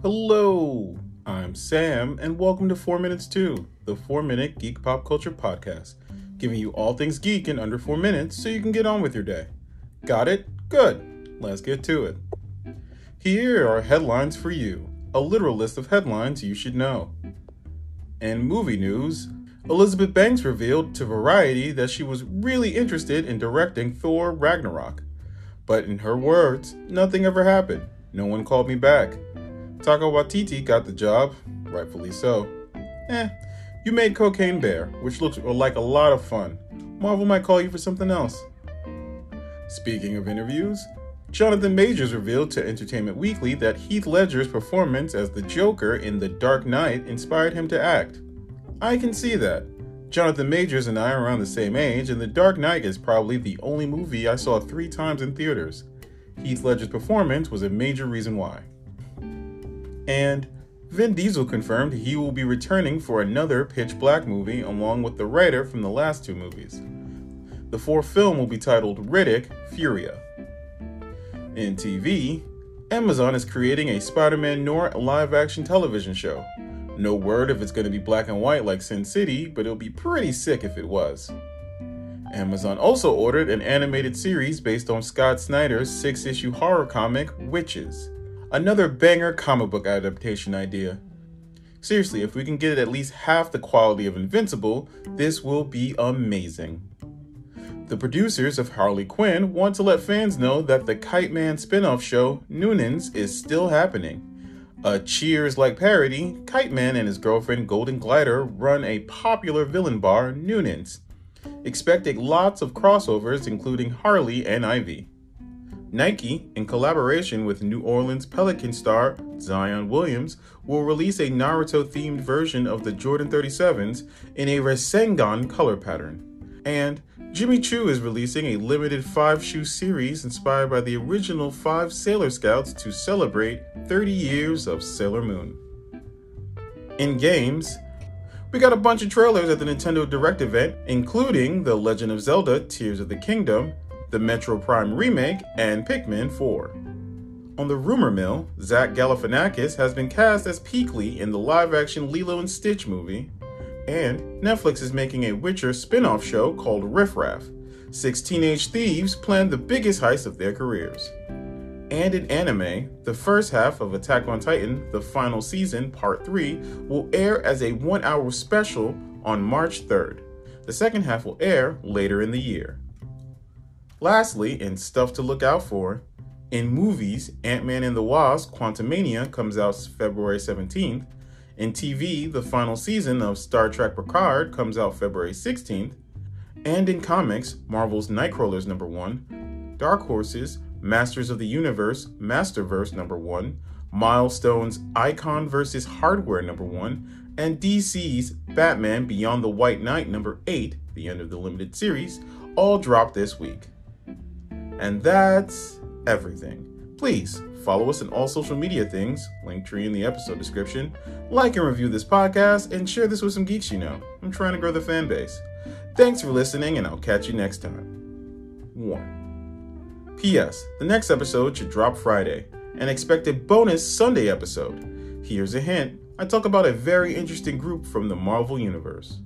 Hello, I'm Sam, and welcome to 4 Minutes 2, the 4 Minute Geek Pop Culture Podcast, giving you all things geek in under 4 minutes so you can get on with your day. Got it? Good. Let's get to it. Here are headlines for you a literal list of headlines you should know. In movie news, Elizabeth Banks revealed to Variety that she was really interested in directing Thor Ragnarok. But in her words, nothing ever happened. No one called me back. Taika Waititi got the job, rightfully so. Eh, you made Cocaine Bear, which looks like a lot of fun. Marvel might call you for something else. Speaking of interviews, Jonathan Majors revealed to Entertainment Weekly that Heath Ledger's performance as the Joker in The Dark Knight inspired him to act. I can see that. Jonathan Majors and I are around the same age, and The Dark Knight is probably the only movie I saw three times in theaters. Heath Ledger's performance was a major reason why. And Vin Diesel confirmed he will be returning for another Pitch Black movie along with the writer from the last two movies. The fourth film will be titled Riddick Furya. In TV, Amazon is creating a Spider Man Noir live action television show. No word if it's going to be black and white like Sin City, but it'll be pretty sick if it was. Amazon also ordered an animated series based on Scott Snyder's six issue horror comic, Wytches. Another banger comic book adaptation idea. Seriously, if we can get it at least half the quality of Invincible, this will be amazing. The producers of Harley Quinn want to let fans know that the Kite Man spin off show, Noonans, is still happening. A Cheers like parody, Kite Man and his girlfriend Golden Glider run a popular villain bar, Noonans. Expecting lots of crossovers, including Harley and Ivy. Nike, in collaboration with New Orleans Pelican star Zion Williamson, will release a Naruto themed version of the Jordan 37s in a Rasengan color pattern. And Jimmy Choo is releasing a limited five shoe series inspired by the original five Sailor Scouts to celebrate 30 years of Sailor Moon. In games, we got a bunch of trailers at the Nintendo Direct event, including The Legend of Zelda Tears of the Kingdom the Metroid Prime remake, and Pikmin 4. On the rumor mill, Zach Galifianakis has been cast as Pleakley in the live-action Lilo and Stitch movie, and Netflix is making a Witcher spin-off show called Riff Raff. Six teenage thieves plan the biggest heist of their careers. And in anime, the first half of Attack on Titan, the final season, part 3, will air as a one hour special on March 3rd. The second half will air later in the year. Lastly, in stuff to look out for, in movies, Ant Man and the Wasp Quantumania comes out February 17th. In TV, the final season of Star Trek Picard comes out February 16th. And in comics, Marvel's Nightcrawlers number 1, Dark Horses, Masters of the Universe, Masterverse number 1, Milestone's Icon vs. Hardware number 1, and DC's Batman Beyond the White Knight number 8, the end of the limited series, all drop this week. And that's everything. Please follow us on all social media things, link tree in the episode description, like and review this podcast, and share this with some geeks you know. I'm trying to grow the fan base. Thanks for listening, and I'll catch you next time. 1. P.S. The next episode should drop Friday, and expect a bonus Sunday episode. Here's a hint I talk about a very interesting group from the Marvel Universe.